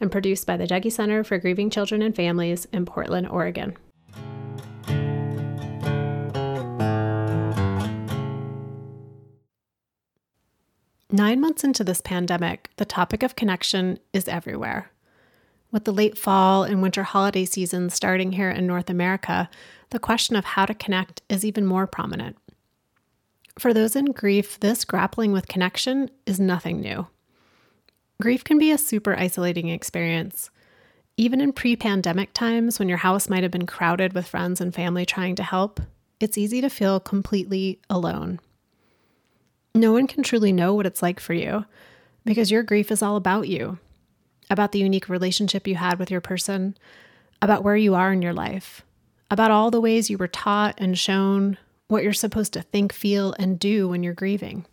and produced by the Dougy Center for Grieving Children and Families in Portland, Oregon. Nine months into this pandemic, the topic of connection is everywhere. With the late fall and winter holiday seasons starting here in North America, the question of how to connect is even more prominent. For those in grief, this grappling with connection is nothing new. Grief can be a super isolating experience. Even in pre pandemic times, when your house might have been crowded with friends and family trying to help, it's easy to feel completely alone. No one can truly know what it's like for you because your grief is all about you, about the unique relationship you had with your person, about where you are in your life, about all the ways you were taught and shown what you're supposed to think, feel, and do when you're grieving.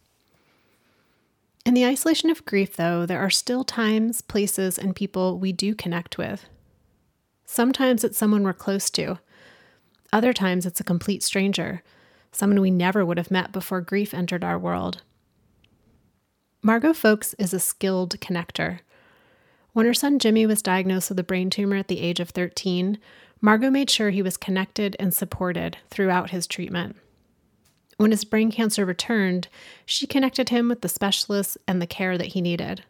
In the isolation of grief, though, there are still times, places, and people we do connect with. Sometimes it's someone we're close to, other times it's a complete stranger, someone we never would have met before grief entered our world. Margot Folks is a skilled connector. When her son Jimmy was diagnosed with a brain tumor at the age of 13, Margot made sure he was connected and supported throughout his treatment. When his brain cancer returned, she connected him with the specialists and the care that he needed.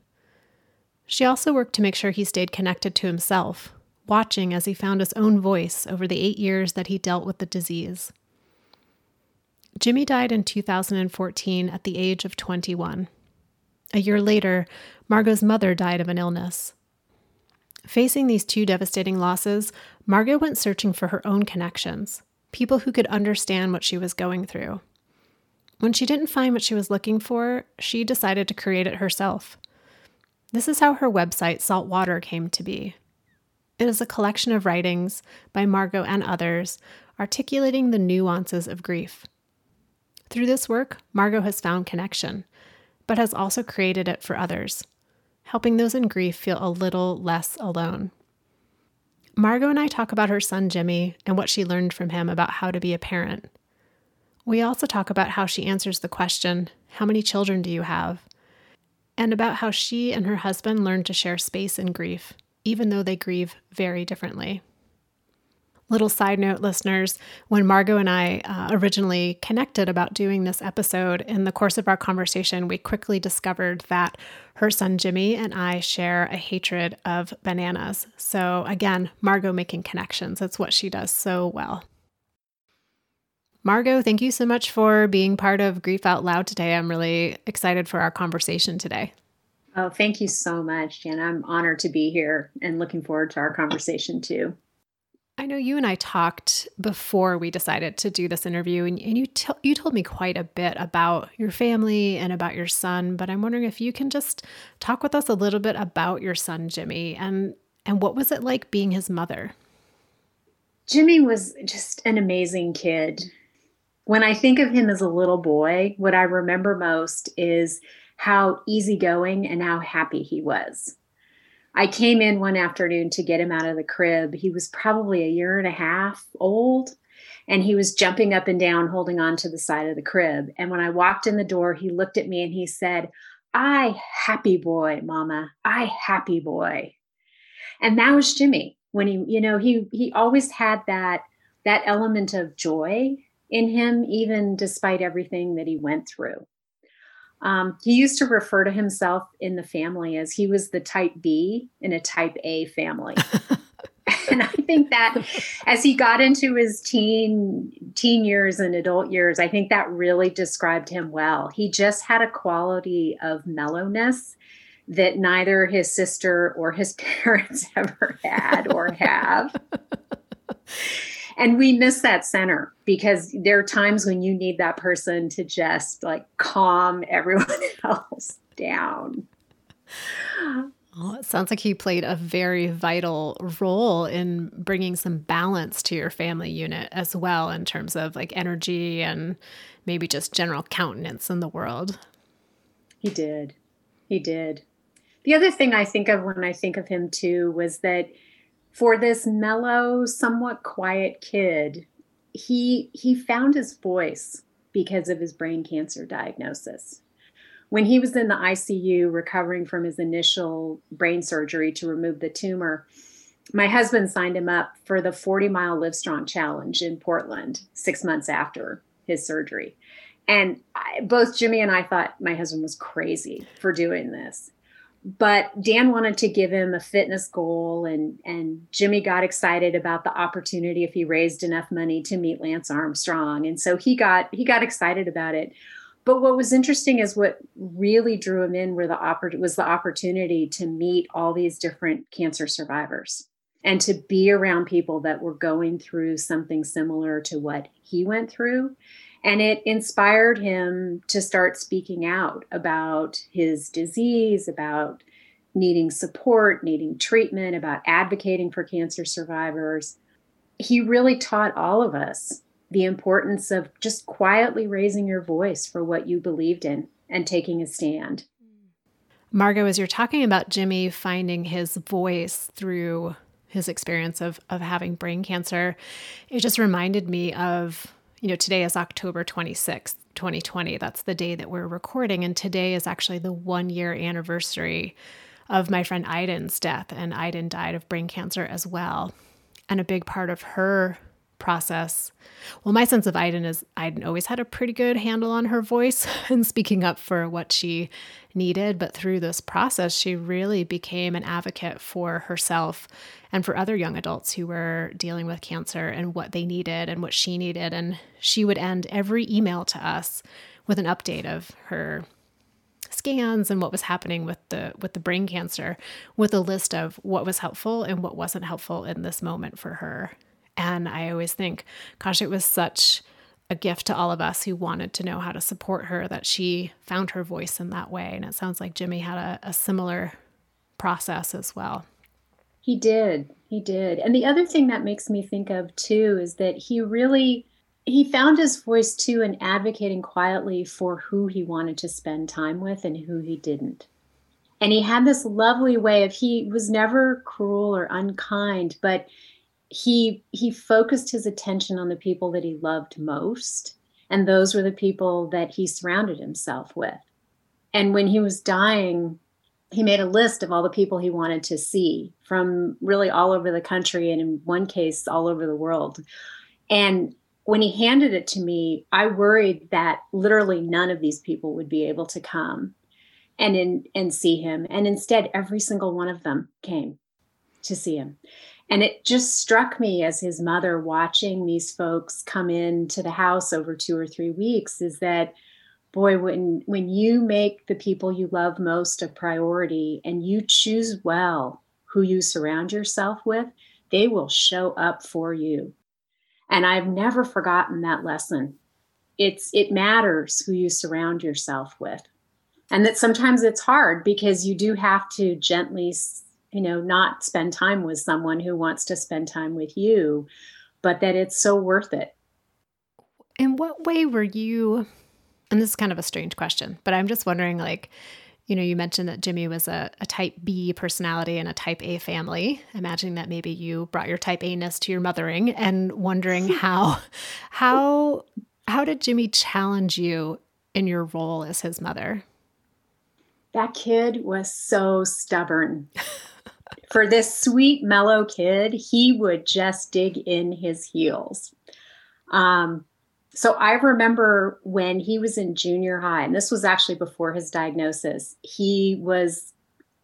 She also worked to make sure he stayed connected to himself, watching as he found his own voice over the eight years that he dealt with the disease. Jimmy died in 2014 at the age of 21. A year later, Margot's mother died of an illness. Facing these two devastating losses, Margot went searching for her own connections, people who could understand what she was going through. When she didn't find what she was looking for, she decided to create it herself. This is how her website, Salt Water, came to be. It is a collection of writings by Margot and others articulating the nuances of grief. Through this work, Margot has found connection, but has also created it for others, helping those in grief feel a little less alone. Margot and I talk about her son Jimmy and what she learned from him about how to be a parent. We also talk about how she answers the question, How many children do you have? and about how she and her husband learned to share space in grief, even though they grieve very differently. Little side note, listeners, when Margot and I uh, originally connected about doing this episode, in the course of our conversation, we quickly discovered that her son Jimmy and I share a hatred of bananas. So, again, Margot making connections. That's what she does so well. Margot, thank you so much for being part of Grief Out Loud today. I'm really excited for our conversation today. Oh, thank you so much, Jen. I'm honored to be here and looking forward to our conversation too. I know you and I talked before we decided to do this interview, and, and you t- you told me quite a bit about your family and about your son. But I'm wondering if you can just talk with us a little bit about your son, Jimmy, and and what was it like being his mother? Jimmy was just an amazing kid when I think of him as a little boy, what I remember most is how easygoing and how happy he was. I came in one afternoon to get him out of the crib. He was probably a year and a half old, and he was jumping up and down, holding on to the side of the crib. And when I walked in the door, he looked at me and he said, I happy boy, mama. I happy boy. And that was Jimmy. When he, you know, he he always had that that element of joy in him, even despite everything that he went through. Um, he used to refer to himself in the family as he was the type B in a type A family. and I think that as he got into his teen teen years and adult years, I think that really described him well. He just had a quality of mellowness that neither his sister or his parents ever had or have and we miss that center because there are times when you need that person to just like calm everyone else down Well, it sounds like he played a very vital role in bringing some balance to your family unit as well, in terms of like energy and maybe just general countenance in the world. He did. He did. The other thing I think of when I think of him too was that for this mellow, somewhat quiet kid, he he found his voice because of his brain cancer diagnosis when he was in the ICU recovering from his initial brain surgery to remove the tumor, my husband signed him up for the 40 mile Livestrong challenge in Portland six months after his surgery. And I, both Jimmy and I thought my husband was crazy for doing this. But Dan wanted to give him a fitness goal, and, and Jimmy got excited about the opportunity if he raised enough money to meet Lance Armstrong. And so he got he got excited about it. But what was interesting is what really drew him in were the oppor- was the opportunity to meet all these different cancer survivors and to be around people that were going through something similar to what he went through. And it inspired him to start speaking out about his disease, about needing support, needing treatment, about advocating for cancer survivors. He really taught all of us the importance of just quietly raising your voice for what you believed in and taking a stand. Margot, as you're talking about Jimmy finding his voice through his experience of, of having brain cancer, it just reminded me of, you know, today is October 26th, 2020. That's the day that we're recording. And today is actually the one year anniversary of my friend Iden's death. And Iden died of brain cancer as well. And a big part of her process. Well, my sense of Iden is Iden always had a pretty good handle on her voice and speaking up for what she needed. But through this process, she really became an advocate for herself and for other young adults who were dealing with cancer and what they needed and what she needed. And she would end every email to us with an update of her scans and what was happening with the with the brain cancer with a list of what was helpful and what wasn't helpful in this moment for her and I always think, gosh, it was such a gift to all of us who wanted to know how to support her that she found her voice in that way. And it sounds like Jimmy had a, a similar process as well. He did. He did. And the other thing that makes me think of too is that he really he found his voice too in advocating quietly for who he wanted to spend time with and who he didn't. And he had this lovely way of he was never cruel or unkind, but he he focused his attention on the people that he loved most and those were the people that he surrounded himself with. And when he was dying he made a list of all the people he wanted to see from really all over the country and in one case all over the world. And when he handed it to me i worried that literally none of these people would be able to come and in and see him. And instead every single one of them came to see him and it just struck me as his mother watching these folks come into the house over two or three weeks is that boy when when you make the people you love most a priority and you choose well who you surround yourself with they will show up for you. And i've never forgotten that lesson. It's it matters who you surround yourself with. And that sometimes it's hard because you do have to gently you know, not spend time with someone who wants to spend time with you, but that it's so worth it. In what way were you? And this is kind of a strange question, but I'm just wondering like, you know, you mentioned that Jimmy was a, a type B personality and a type A family. Imagining that maybe you brought your type A ness to your mothering and wondering how how how did Jimmy challenge you in your role as his mother? That kid was so stubborn. for this sweet, mellow kid, he would just dig in his heels. Um, so I remember when he was in junior high, and this was actually before his diagnosis, he was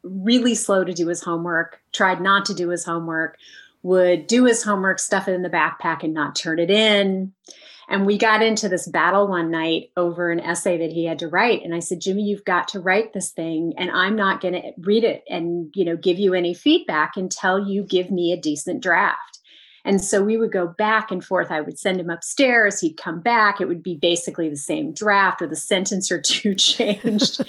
really slow to do his homework, tried not to do his homework, would do his homework, stuff it in the backpack, and not turn it in. And we got into this battle one night over an essay that he had to write. And I said, Jimmy, you've got to write this thing, and I'm not going to read it and you know give you any feedback until you give me a decent draft. And so we would go back and forth. I would send him upstairs. He'd come back. It would be basically the same draft with a sentence or two changed.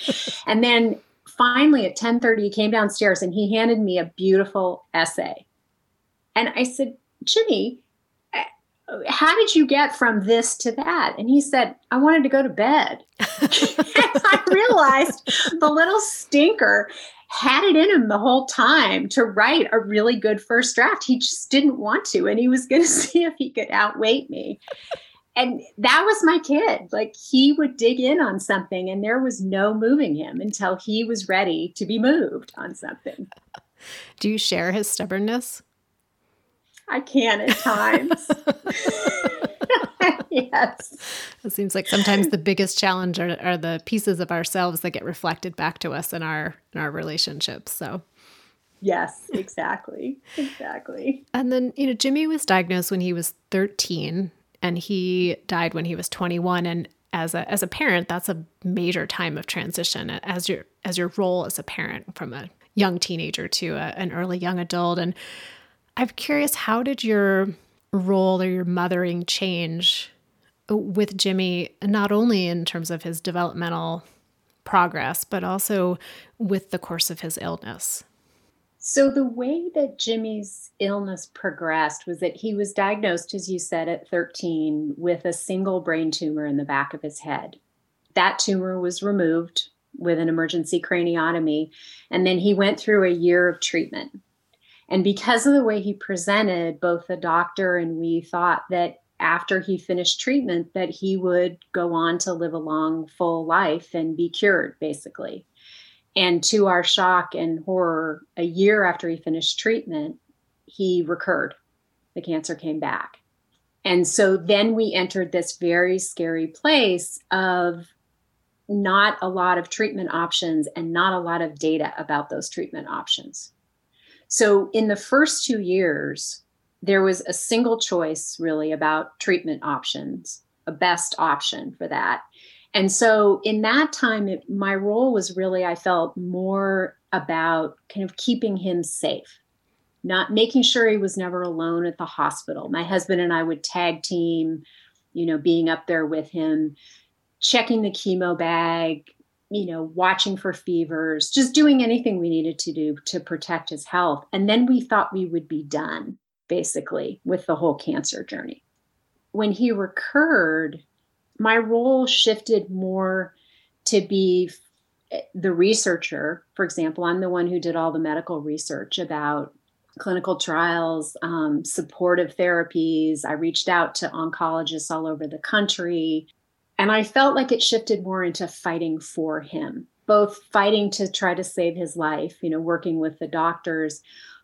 and then finally at 10:30 he came downstairs and he handed me a beautiful essay. And I said, "Jimmy, how did you get from this to that?" And he said, "I wanted to go to bed." I realized the little stinker had it in him the whole time to write a really good first draft. He just didn't want to, and he was going to see if he could outweight me and that was my kid. Like he would dig in on something and there was no moving him until he was ready to be moved on something. Do you share his stubbornness? I can at times. yes. It seems like sometimes the biggest challenge are, are, the pieces of ourselves that get reflected back to us in our in our relationships. So Yes, exactly. Exactly. And then, you know, Jimmy was diagnosed when he was 13 and he died when he was 21 and as a as a parent that's a major time of transition as your as your role as a parent from a young teenager to a, an early young adult and i'm curious how did your role or your mothering change with jimmy not only in terms of his developmental progress but also with the course of his illness so, the way that Jimmy's illness progressed was that he was diagnosed, as you said, at 13 with a single brain tumor in the back of his head. That tumor was removed with an emergency craniotomy, and then he went through a year of treatment. And because of the way he presented, both the doctor and we thought that after he finished treatment that he would go on to live a long full life and be cured basically and to our shock and horror, a year after he finished treatment, he recurred. The cancer came back. And so then we entered this very scary place of not a lot of treatment options and not a lot of data about those treatment options. So in the first two years, there was a single choice really about treatment options, a best option for that. And so in that time, it, my role was really, I felt more about kind of keeping him safe, not making sure he was never alone at the hospital. My husband and I would tag team, you know, being up there with him, checking the chemo bag, you know, watching for fevers, just doing anything we needed to do to protect his health. And then we thought we would be done basically with the whole cancer journey. When he recurred, my role shifted more to be the researcher. For example, I'm the one who did all the medical research about clinical trials, um, supportive therapies. I reached out to oncologists all over the country. And I felt like it shifted more into fighting for him, both fighting to try to save his life, you know, working with the doctors,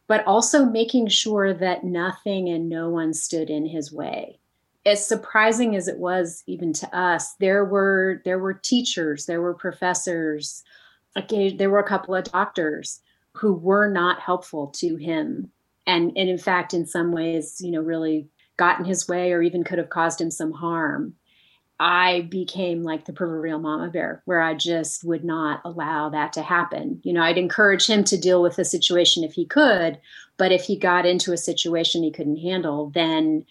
but also making sure that nothing and no one stood in his way. As surprising as it was even to us there were there were teachers there were professors okay there were a couple of doctors who were not helpful to him and and in fact in some ways you know really got in his way or even could have caused him some harm i became like the proverbial mama bear where i just would not allow that to happen you know i'd encourage him to deal with the situation if he could but if he got into a situation he couldn't handle then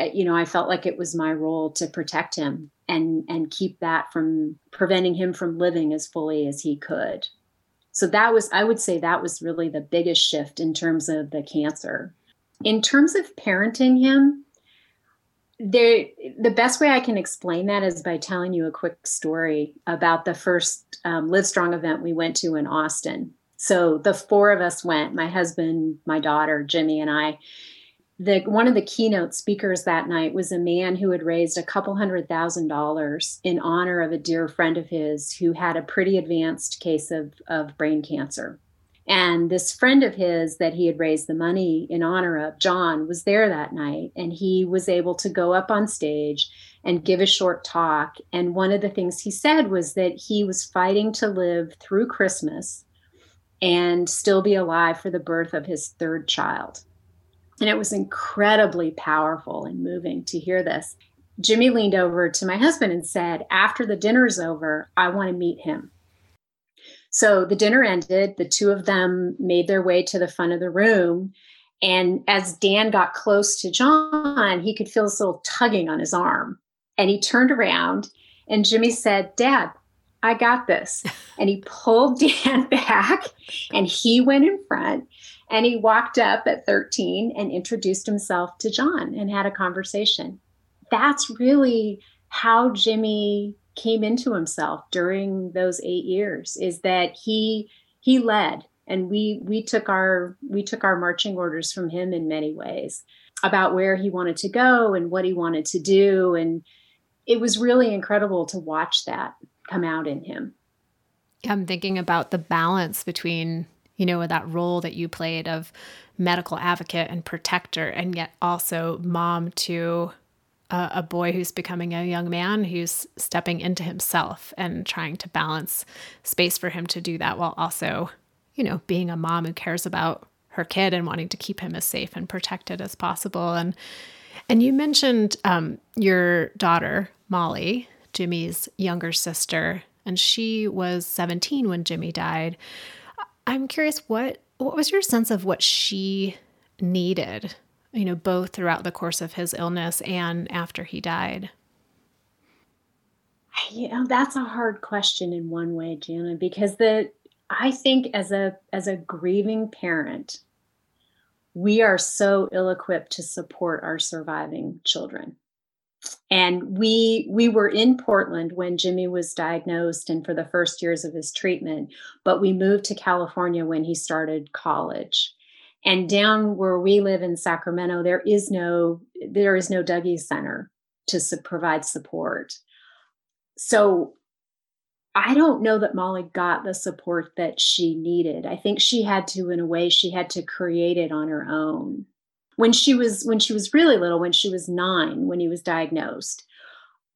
uh, you know, I felt like it was my role to protect him and and keep that from preventing him from living as fully as he could. So that was I would say that was really the biggest shift in terms of the cancer. In terms of parenting him, there the best way I can explain that is by telling you a quick story about the first um, Livestrong event we went to in Austin. So the four of us went, my husband, my daughter, Jimmy, and I the one of the keynote speakers that night was a man who had raised a couple hundred thousand dollars in honor of a dear friend of his who had a pretty advanced case of, of brain cancer. And this friend of his that he had raised the money in honor of, John, was there that night. And he was able to go up on stage and give a short talk. And one of the things he said was that he was fighting to live through Christmas and still be alive for the birth of his third child. And it was incredibly powerful and moving to hear this. Jimmy leaned over to my husband and said, After the dinner's over, I want to meet him. So the dinner ended. The two of them made their way to the front of the room. And as Dan got close to John, he could feel this little tugging on his arm. And he turned around and Jimmy said, Dad, I got this. And he pulled Dan back and he went in front and he walked up at 13 and introduced himself to John and had a conversation. That's really how Jimmy came into himself during those 8 years is that he he led and we we took our we took our marching orders from him in many ways about where he wanted to go and what he wanted to do and it was really incredible to watch that come out in him. I'm thinking about the balance between, you know, that role that you played of medical advocate and protector, and yet also mom to a, a boy who's becoming a young man who's stepping into himself and trying to balance space for him to do that while also, you know, being a mom who cares about her kid and wanting to keep him as safe and protected as possible. And and you mentioned um, your daughter Molly, Jimmy's younger sister, and she was 17 when Jimmy died. I'm curious what what was your sense of what she needed, you know, both throughout the course of his illness and after he died? You know, that's a hard question in one way, Jana, because the I think as a as a grieving parent, we are so ill-equipped to support our surviving children and we we were in Portland when Jimmy was diagnosed and for the first years of his treatment but we moved to California when he started college and down where we live in Sacramento there is no there is no Dougy Center to su- provide support. So I don't know that Molly got the support that she needed. I think she had to, in a way, she had to create it on her own. When she was when she was really little when she was 9 when he was diagnosed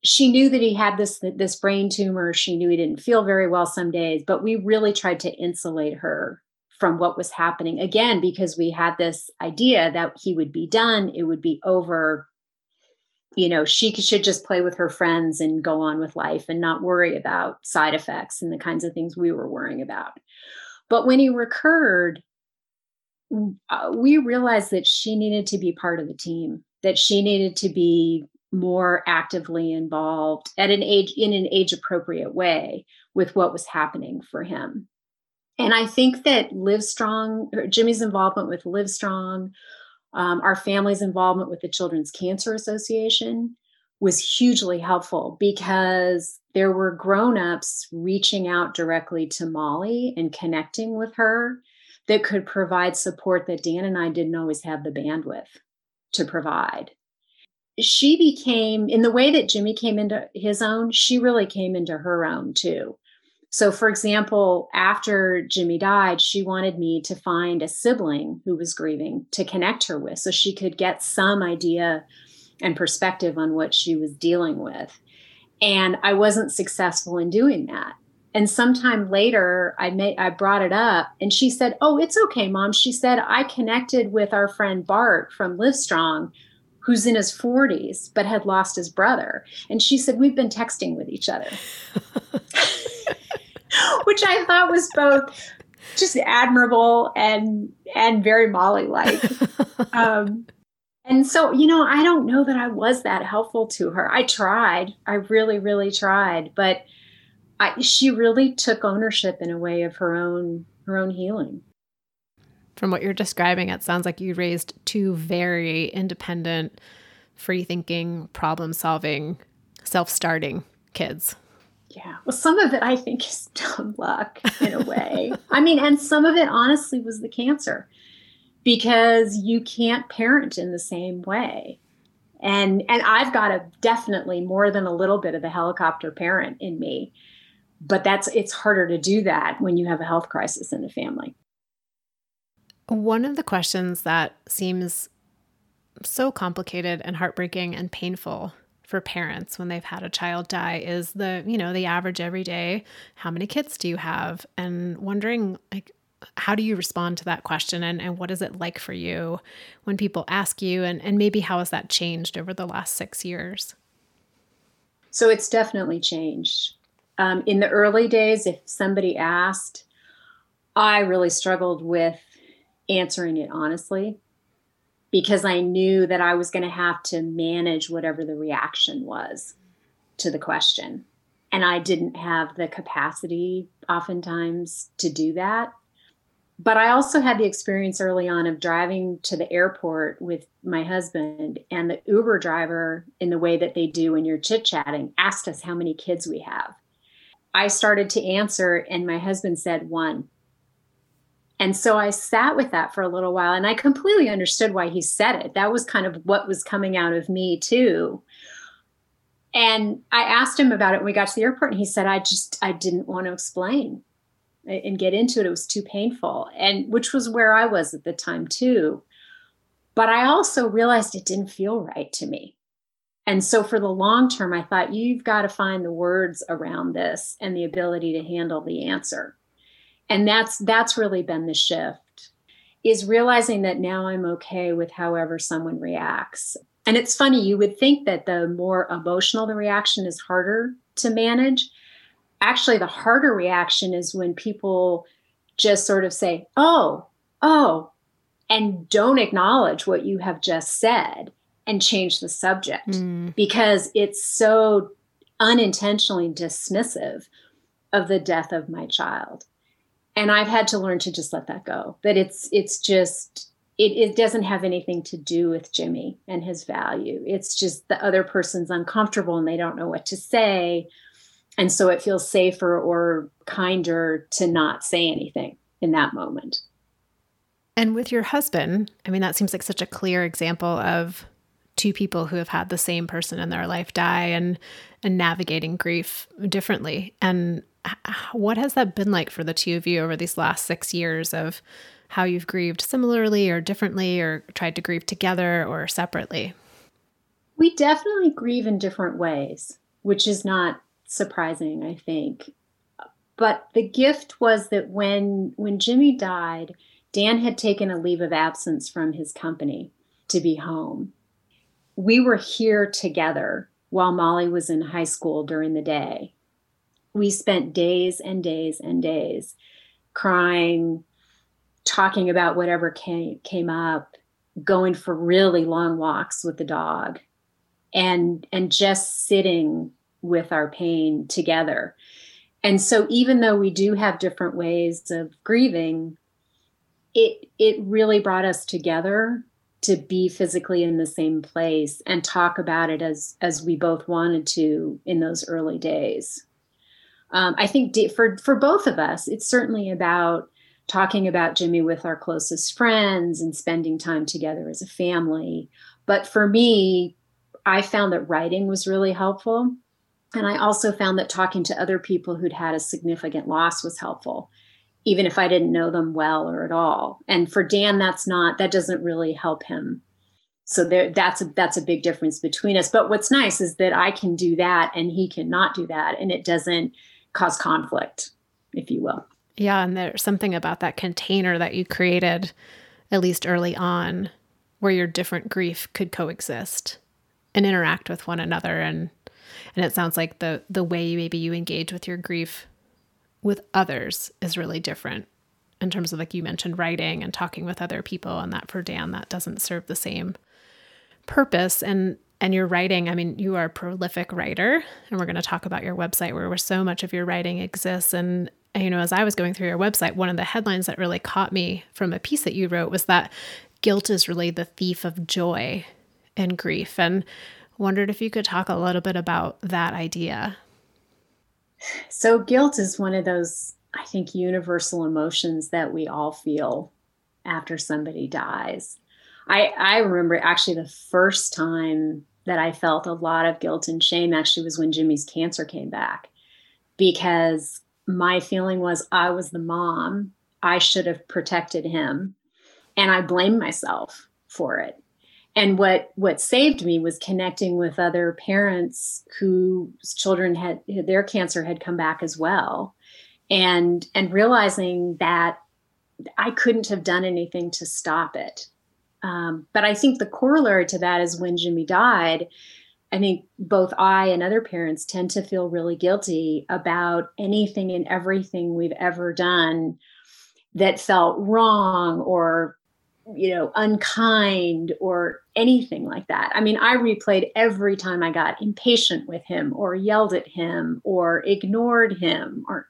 she knew that he had this this brain tumor. She knew he didn't feel very well some days but we really tried to insulate her from what was happening. Again because we had this idea that he would be done it would be over. You know she should just play with her friends and go on with life and not worry about side effects and the kinds of things we were worrying about. But when he recurred uh, we realized that she needed to be part of the team, that she needed to be more actively involved at an age in an age appropriate way with what was happening for him. And I think that Livestrong, Jimmy's involvement with Livestrong, um, our family's involvement with the Children's Cancer Association was hugely helpful because there were grown-ups reaching out directly to Molly and connecting with her that could provide support that Dan and I didn't always have the bandwidth to provide. She became, in the way that Jimmy came into his own, she really came into her own too. So, for example, after Jimmy died, she wanted me to find a sibling who was grieving to connect her with so she could get some idea and perspective on what she was dealing with. And I wasn't successful in doing that. And sometime later, I made I brought it up, and she said, "Oh, it's okay, mom." She said, "I connected with our friend Bart from Livestrong, who's in his 40s but had lost his brother." And she said, "We've been texting with each other," which I thought was both just admirable and and very Molly like. um, and so, you know, I don't know that I was that helpful to her. I tried. I really, really tried, but I, she really took ownership in a way of her own her own healing. From what you're describing, it sounds like you raised two very independent, free thinking, problem solving, self starting kids. Yeah. Well, some of it I think is dumb luck in a way. I mean, and some of it honestly was the cancer because you can't parent in the same way. And and I've got a definitely more than a little bit of the helicopter parent in me but that's it's harder to do that when you have a health crisis in the family one of the questions that seems so complicated and heartbreaking and painful for parents when they've had a child die is the you know the average every day how many kids do you have? And wondering like how do you respond to that question? And, and what is it like for you when people ask you? And, and maybe how has that changed over the last six years? So it's definitely changed. Um, in the early days, if somebody asked, I really struggled with answering it honestly because I knew that I was going to have to manage whatever the reaction was to the question. And I didn't have the capacity oftentimes to do that. But I also had the experience early on of driving to the airport with my husband, and the Uber driver, in the way that they do when you're chit chatting, asked us how many kids we have. I started to answer, and my husband said one. And so I sat with that for a little while, and I completely understood why he said it. That was kind of what was coming out of me, too. And I asked him about it when we got to the airport, and he said, I just, I didn't want to explain and get into it. It was too painful. And which was where I was at the time too. But I also realized it didn't feel right to me. And so for the long term, I thought you've got to find the words around this and the ability to handle the answer. And that's that's really been the shift is realizing that now I'm okay with however someone reacts. And it's funny, you would think that the more emotional the reaction is harder to manage actually the harder reaction is when people just sort of say, oh, oh, and don't acknowledge what you have just said and change the subject mm. because it's so unintentionally dismissive of the death of my child and i've had to learn to just let that go that it's it's just it, it doesn't have anything to do with jimmy and his value it's just the other person's uncomfortable and they don't know what to say and so it feels safer or kinder to not say anything in that moment. And with your husband, I mean, that seems like such a clear example of two people who have had the same person in their life die and and navigating grief differently. And what has that been like for the two of you over these last 6 years of how you've grieved similarly or differently or tried to grieve together or separately? We definitely grieve in different ways, which is not surprising, I think. But the gift was that when when Jimmy died, Dan had taken a leave of absence from his company to be home. We were here together while Molly was in high school during the day. We spent days and days and days crying, talking about whatever came, came up, going for really long walks with the dog, and and just sitting with our pain together. And so even though we do have different ways of grieving, it it really brought us together to be physically in the same place and talk about it as as we both wanted to in those early days. Um, I think for for both of us, it's certainly about talking about Jimmy with our closest friends and spending time together as a family. But for me, I found that writing was really helpful. And I also found that talking to other people who'd had a significant loss was helpful, even if I didn't know them well or at all. And for Dan, that's not, that doesn't really help him. So there, that's a that's a big difference between us. But what's nice is that I can do that and he cannot do that, and it doesn't cause conflict, if you will. Yeah, and there's something about that container that you created, at least early on, where your different grief could coexist and interact with one another and and it sounds like the the way maybe you engage with your grief with others is really different in terms of like you mentioned writing and talking with other people and that for Dan that doesn't serve the same purpose and and your writing i mean you are a prolific writer and we're going to talk about your website where, where so much of your writing exists and you know as i was going through your website one of the headlines that really caught me from a piece that you wrote was that guilt is really the thief of joy and grief and Wondered if you could talk a little bit about that idea. So, guilt is one of those, I think, universal emotions that we all feel after somebody dies. I, I remember actually the first time that I felt a lot of guilt and shame actually was when Jimmy's cancer came back because my feeling was I was the mom. I should have protected him. And I blamed myself for it and what what saved me was connecting with other parents whose children had their cancer had come back as well and and realizing that i couldn't have done anything to stop it um, but i think the corollary to that is when jimmy died i think both i and other parents tend to feel really guilty about anything and everything we've ever done that felt wrong or you know, unkind or anything like that. I mean, I replayed every time I got impatient with him or yelled at him or ignored him or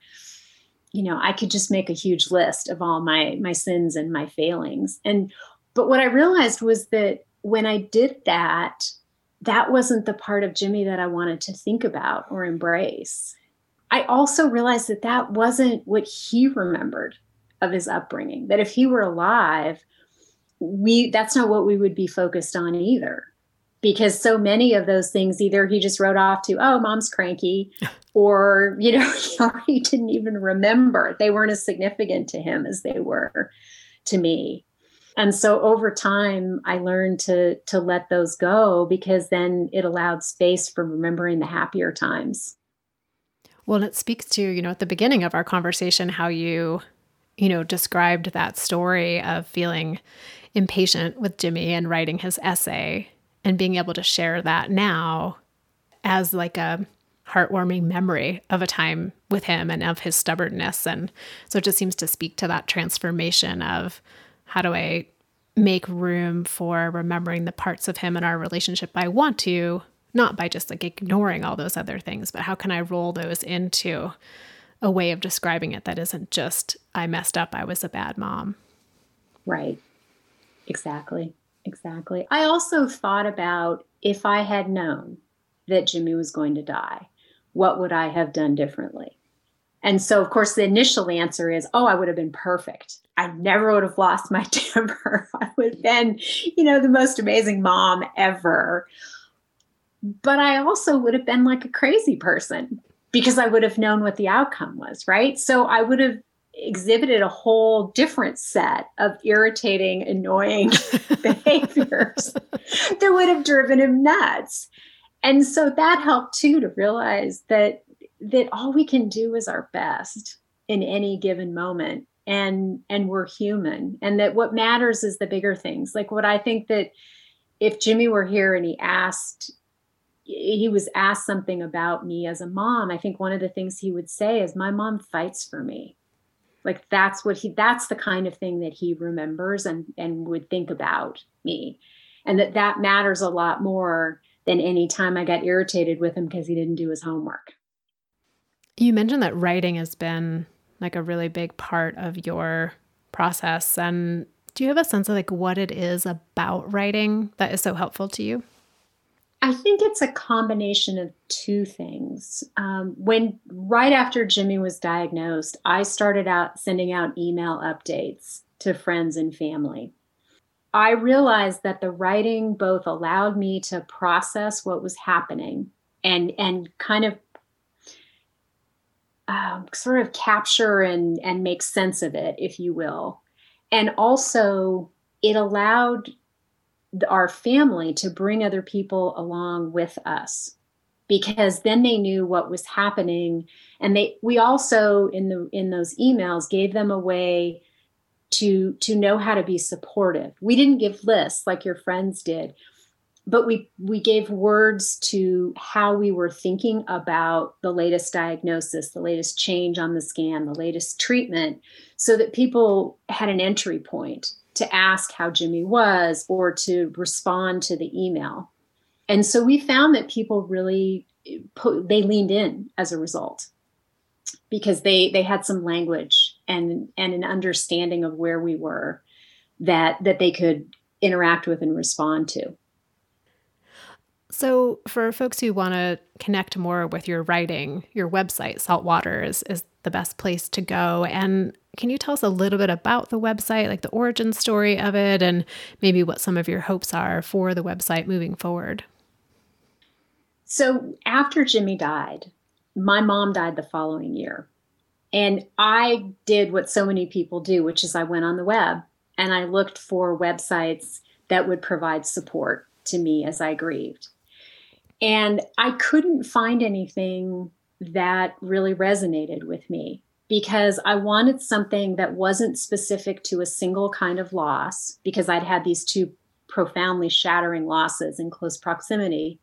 you know, I could just make a huge list of all my my sins and my failings. And but what I realized was that when I did that, that wasn't the part of Jimmy that I wanted to think about or embrace. I also realized that that wasn't what he remembered of his upbringing. That if he were alive, we that's not what we would be focused on either because so many of those things either he just wrote off to oh mom's cranky or you know he didn't even remember they weren't as significant to him as they were to me and so over time i learned to to let those go because then it allowed space for remembering the happier times well it speaks to you know at the beginning of our conversation how you you know described that story of feeling impatient with Jimmy and writing his essay and being able to share that now as like a heartwarming memory of a time with him and of his stubbornness. And so it just seems to speak to that transformation of how do I make room for remembering the parts of him in our relationship I want to, not by just like ignoring all those other things, but how can I roll those into a way of describing it that isn't just, I messed up, I was a bad mom. Right. Exactly. Exactly. I also thought about if I had known that Jimmy was going to die, what would I have done differently? And so, of course, the initial answer is, oh, I would have been perfect. I never would have lost my temper. I would have been, you know, the most amazing mom ever. But I also would have been like a crazy person because I would have known what the outcome was, right? So I would have exhibited a whole different set of irritating, annoying behaviors that would have driven him nuts. And so that helped too to realize that that all we can do is our best in any given moment and and we're human and that what matters is the bigger things. Like what i think that if jimmy were here and he asked he was asked something about me as a mom i think one of the things he would say is my mom fights for me. Like that's what he that's the kind of thing that he remembers and and would think about me. And that that matters a lot more than any time i got irritated with him because he didn't do his homework you mentioned that writing has been like a really big part of your process and do you have a sense of like what it is about writing that is so helpful to you I think it's a combination of two things. Um, when right after Jimmy was diagnosed, I started out sending out email updates to friends and family. I realized that the writing both allowed me to process what was happening and and kind of um, sort of capture and and make sense of it, if you will, and also it allowed our family to bring other people along with us because then they knew what was happening. And they we also in the in those emails gave them a way to to know how to be supportive. We didn't give lists like your friends did but we we gave words to how we were thinking about the latest diagnosis the latest change on the scan the latest treatment so that people had an entry point to ask how Jimmy was or to respond to the email. And so we found that people really put, they leaned in as a result because they they had some language and and an understanding of where we were that that they could interact with and respond to. So, for folks who want to connect more with your writing, your website, Saltwater, is, is the best place to go. And can you tell us a little bit about the website, like the origin story of it, and maybe what some of your hopes are for the website moving forward? So, after Jimmy died, my mom died the following year. And I did what so many people do, which is I went on the web and I looked for websites that would provide support to me as I grieved. And I couldn't find anything that really resonated with me because I wanted something that wasn't specific to a single kind of loss because I'd had these two profoundly shattering losses in close proximity.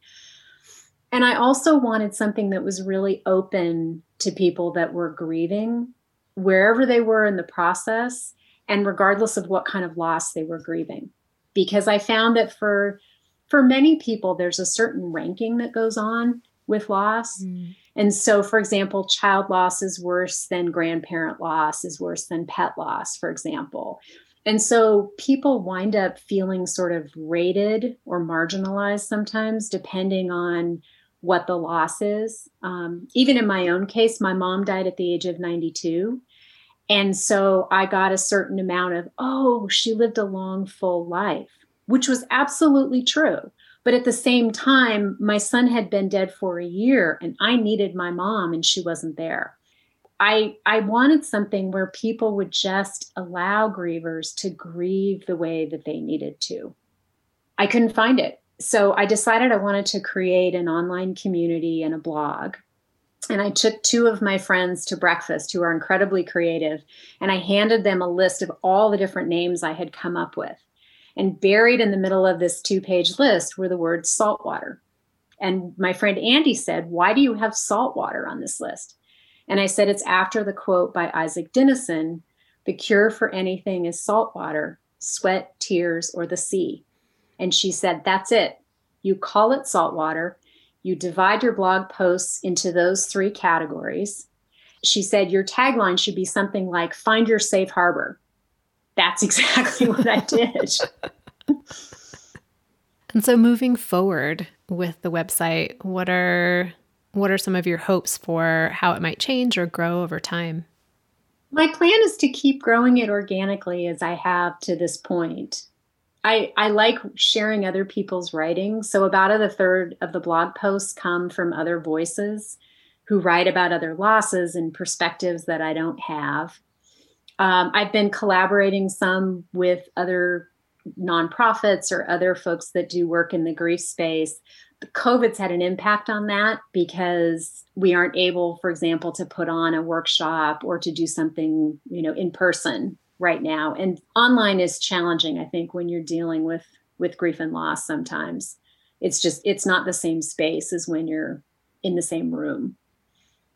And I also wanted something that was really open to people that were grieving wherever they were in the process and regardless of what kind of loss they were grieving. Because I found that for for many people there's a certain ranking that goes on with loss. Mm. And so for example, child loss is worse than grandparent loss is worse than pet loss, for example. And so people wind up feeling sort of rated or marginalized sometimes, depending on what the loss is. Um, even in my own case, my mom died at the age of 92. And so I got a certain amount of, oh, she lived a long, full life, which was absolutely true. But at the same time, my son had been dead for a year and I needed my mom and she wasn't there. I, I wanted something where people would just allow grievers to grieve the way that they needed to. I couldn't find it so I decided I wanted to create an online community and a blog. And I took two of my friends to breakfast who are incredibly creative, and I handed them a list of all the different names I had come up with. And buried in the middle of this two page list were the words saltwater. And my friend Andy said, Why do you have saltwater on this list? And I said, It's after the quote by Isak Dinesen The cure for anything is saltwater, sweat, tears, or the sea. And she said, That's it. You call it saltwater. You divide your blog posts into those three categories. She said, Your tagline should be something like, Find your safe harbor. That's exactly what I did. and so moving forward with the website, what are what are some of your hopes for how it might change or grow over time? My plan is to keep growing it organically as I have to this point. I, I like sharing other people's writing. So, about a third of the blog posts come from other voices who write about other losses and perspectives that I don't have. Um, I've been collaborating some with other nonprofits or other folks that do work in the grief space. COVID's had an impact on that because we aren't able, for example, to put on a workshop or to do something, you know, in person right now. And online is challenging i think when you're dealing with with grief and loss sometimes. It's just it's not the same space as when you're in the same room.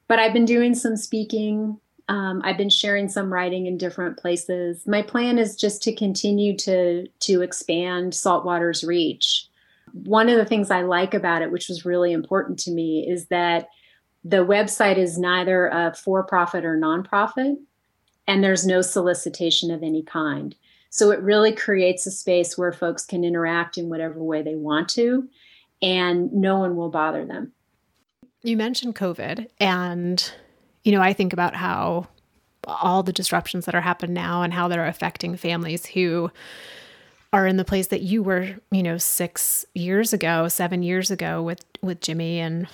But i've been doing some speaking um, i've been sharing some writing in different places my plan is just to continue to to expand saltwater's reach one of the things i like about it which was really important to me is that the website is neither a for-profit or nonprofit and there's no solicitation of any kind. So it really creates a space where folks can interact in whatever way they want to, and no one will bother them. You mentioned COVID, and you know, I think about how all the disruptions that are happening now and how they're affecting families who are in the place that you were, you know, 6 years ago, 7 years ago with with Jimmy and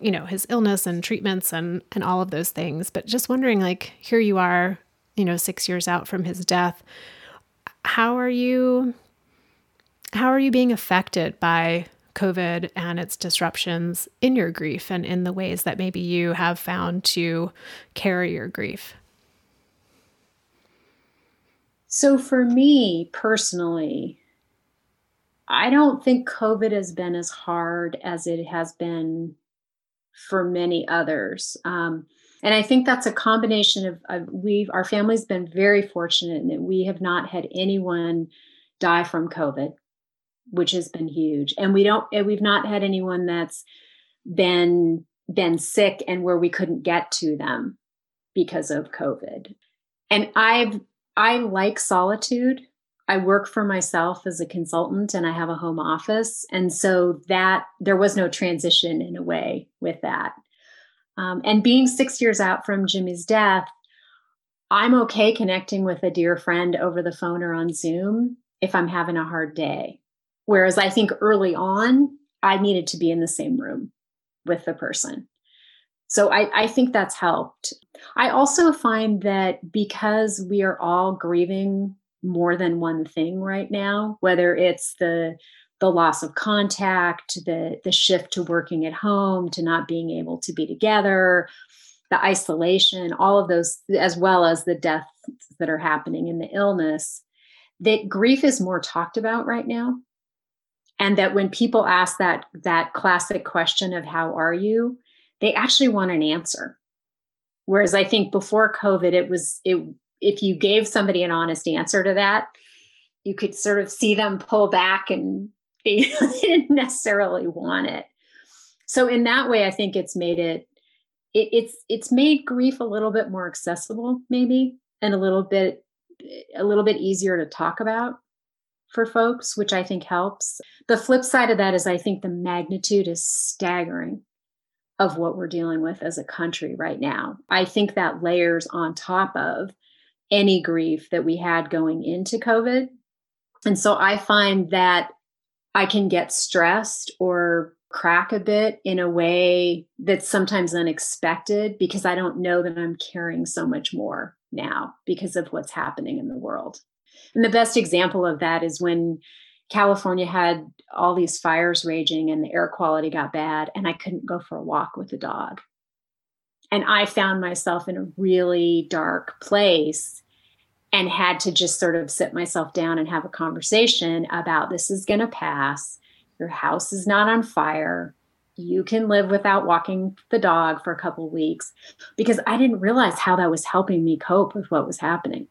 you know, his illness and treatments and and all of those things. But just wondering, like, here you are, you know, six years out from his death. How are you? How are you being affected by COVID and its disruptions in your grief and in the ways that maybe you have found to carry your grief? So, for me personally, I don't think COVID has been as hard as it has been for many others. Um, and I think that's a combination of, of we've our family's been very fortunate in that we have not had anyone die from COVID, which has been huge. And we don't we've not had anyone that's been been sick and where we couldn't get to them because of COVID. And I've I like solitude. I work for myself as a consultant and I have a home office. And so that there was no transition in a way with that. Um, and being six years out from Jimmy's death, I'm okay connecting with a dear friend over the phone or on Zoom if I'm having a hard day. Whereas I think early on, I needed to be in the same room with the person. So I, I think that's helped. I also find that because we are all grieving more than one thing right now whether it's the the loss of contact the the shift to working at home to not being able to be together the isolation all of those as well as the deaths that are happening and the illness that grief is more talked about right now and that when people ask that that classic question of how are you? they actually want an answer. Whereas i think before covid it was it if you gave somebody an honest answer to that, you could sort of see them pull back and they didn't necessarily want it. So in that way, I think it's made it, it it's it's made grief a little bit more accessible, maybe, and a little bit a little bit easier to talk about for folks, which I think helps. The flip side of that is I think the magnitude is staggering of what we're dealing with as a country right now. I think that layers on top of any grief that we had going into COVID. And so I find that I can get stressed or crack a bit in a way that's sometimes unexpected because I don't know that I'm carrying so much more now because of what's happening in the world. And the best example of that is when California had all these fires raging and the air quality got bad, and I couldn't go for a walk with the dog. And I found myself in a really dark place and had to just sort of sit myself down and have a conversation about this is going to pass. Your house is not on fire. You can live without walking the dog for a couple weeks because I didn't realize how that was helping me cope with what was happening.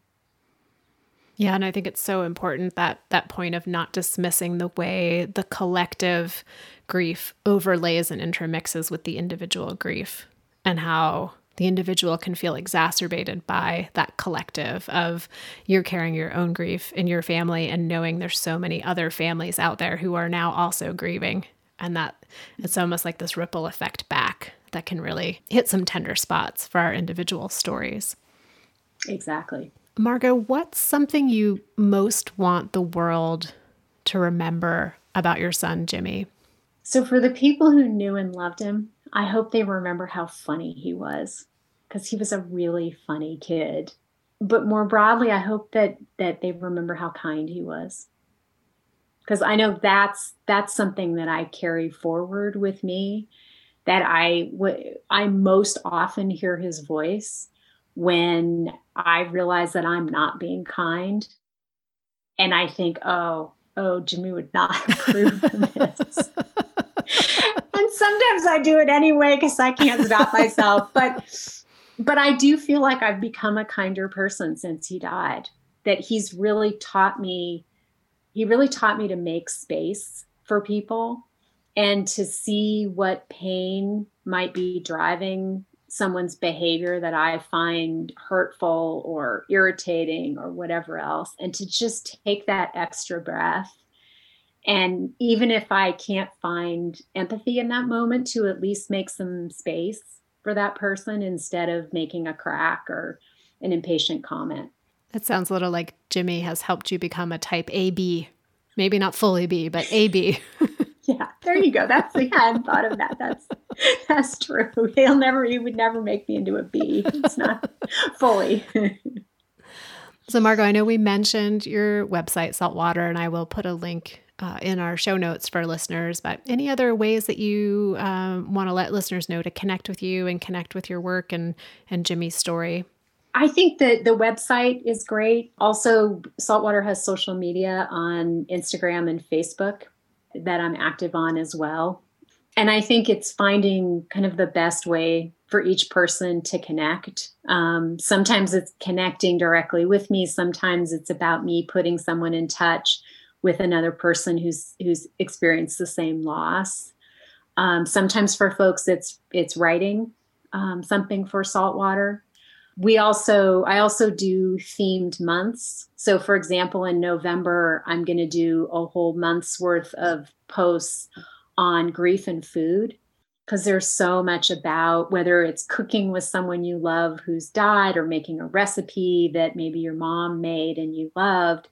Yeah, and I think it's so important that that point of not dismissing the way the collective grief overlays and intermixes with the individual grief and how the individual can feel exacerbated by that collective of you're carrying your own grief in your family and knowing there's so many other families out there who are now also grieving and that it's almost like this ripple effect back that can really hit some tender spots for our individual stories. Exactly. Margot, what's something you most want the world to remember about your son, Jimmy? So, for the people who knew and loved him, I hope they remember how funny he was because he was a really funny kid. But more broadly, I hope that that they remember how kind he was. Because I know that's that's something that I carry forward with me that I would I most often hear his voice when I realize that I'm not being kind. And I think, oh, oh, Jimmy would not approve of this. and sometimes I do it anyway because I can't stop myself. But but I do feel like I've become a kinder person since he died. That he's really taught me, he really taught me to make space for people and to see what pain might be driving someone's behavior that I find hurtful or irritating or whatever else, and to just take that extra breath. And even if I can't find empathy in that moment, to at least make some space for that person instead of making a crack or an impatient comment. That sounds a little like Jimmy has helped you become a type AB. Maybe not fully B, but AB. there you go. That's yeah, I hadn't thought of that. That's that's true. He'll never he would never make me into a B. It's not fully. so Margot, I know we mentioned your website, Saltwater, and I will put a link uh, in our show notes for listeners. But any other ways that you um, want to let listeners know to connect with you and connect with your work and and Jimmy's story? I think that the website is great. Also, Saltwater has social media on Instagram and Facebook that I'm active on as well. And I think it's finding kind of the best way for each person to connect. Um, sometimes it's connecting directly with me. Sometimes it's about me putting someone in touch with another person who's who's experienced the same loss. Um, sometimes for folks, it's it's writing um, something for saltwater. We also I also do themed months. So, for example, in November, I'm going to do a whole month's worth of posts on grief and food because there's so much about whether it's cooking with someone you love who's died or making a recipe that maybe your mom made and you loved.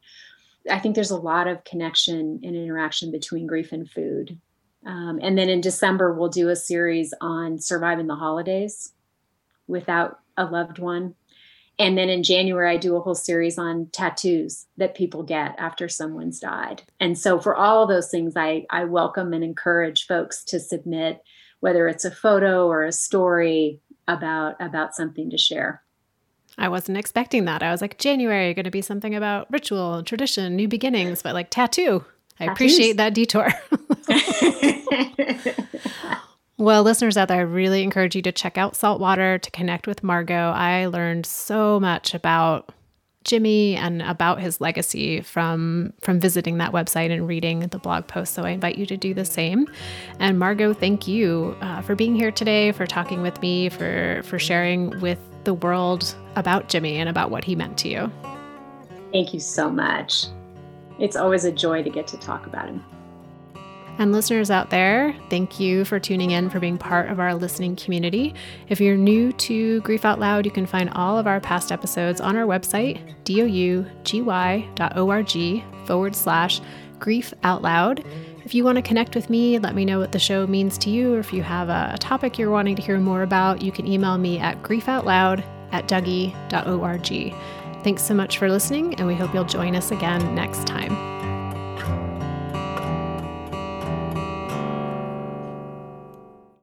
I think there's a lot of connection and interaction between grief and food. Um, and then in December, we'll do a series on surviving the holidays without a loved one. And then in January, I do a whole series on tattoos that people get after someone's died. And so for all of those things, I, I welcome and encourage folks to submit, whether it's a photo or a story about about something to share. I wasn't expecting that. I was like, January, going to be something about ritual, tradition, new beginnings, but like tattoo. I Tattoos. appreciate that detour. Well, listeners out there, I really encourage you to check out Saltwater to connect with Margot. I learned so much about Jimmy and about his legacy from from visiting that website and reading the blog post. So I invite you to do the same. And Margot, thank you uh, for being here today, for talking with me, for for sharing with the world about Jimmy and about what he meant to you. Thank you so much. It's always a joy to get to talk about him. And listeners out there, thank you for tuning in, for being part of our listening community. If you're new to Grief Out Loud, you can find all of our past episodes on our website, dougy.org forward slash grief out loud. If you want to connect with me, let me know what the show means to you, or if you have a, topic you're wanting to hear more about, you can email me at griefoutloud at dougy.org. Thanks so much for listening, and we hope you'll join us again next time.